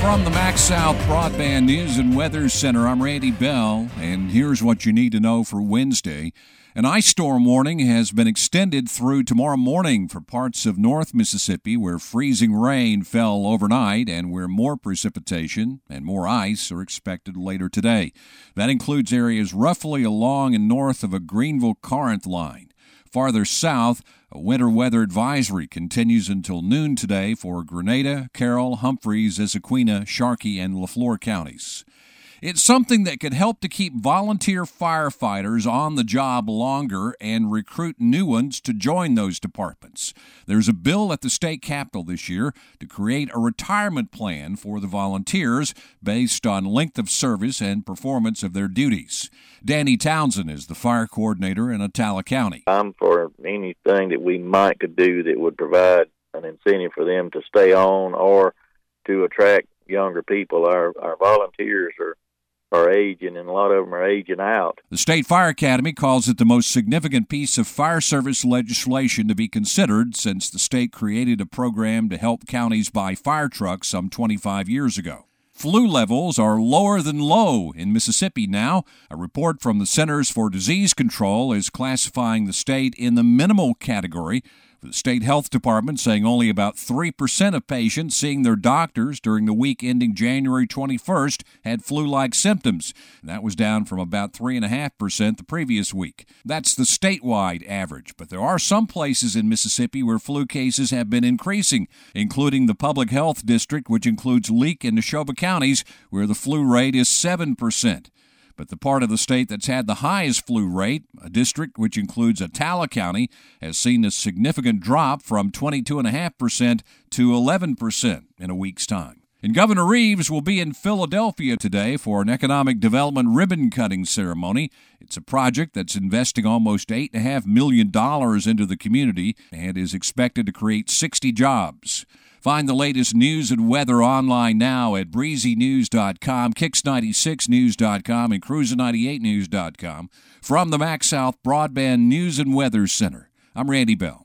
From the MaxxSouth Broadband News and Weather Center, I'm Randy Bell, and here's what you need to know for Wednesday. An ice storm warning has been extended through tomorrow morning for parts of North Mississippi where freezing rain fell overnight and where more precipitation and more ice are expected later today. That includes areas roughly along and north of a Greenville Corinth line. Farther south, a winter weather advisory continues until noon today for Grenada, Carroll, Humphreys, Issaquena, Sharkey, and Leflore counties. It's something that could help to keep volunteer firefighters on the job longer and recruit new ones to join those departments. There's a bill at the state capitol this year to create a retirement plan for the volunteers based on length of service and performance of their duties. Danny Townsend is the fire coordinator in Attala County. I'm for anything that we might could do that would provide an incentive for them to stay on or to attract younger people. Our our volunteers are are aging, and a lot of them are aging out. The State Fire Academy calls it the most significant piece of fire service legislation to be considered since the state created a program to help counties buy fire trucks some 25 years ago. Flu levels are lower than low in Mississippi now. A report from the Centers for Disease Control is classifying the state in the minimal category state health department saying only about 3% of patients seeing their doctors during the week ending January 21st had flu like symptoms. That was down from about 3.5% the previous week. That's the statewide average, but there are some places in Mississippi where flu cases have been increasing, including the Public Health District, which includes Leake and Neshoba counties, where the flu rate is 7%. But the part of the state that's had the highest flu rate, a district which includes Attala County, has seen a significant drop from 22.5% to 11% in a week's time. And Governor Reeves will be in Philadelphia today for an economic development ribbon cutting ceremony. It's a project that's investing almost $8.5 million into the community and is expected to create 60 jobs. Find the latest news and weather online now at breezynews.com, kicks96news.com, and cruiser98news.com. From the MaxxSouth Broadband News and Weather Center, I'm Randy Bell.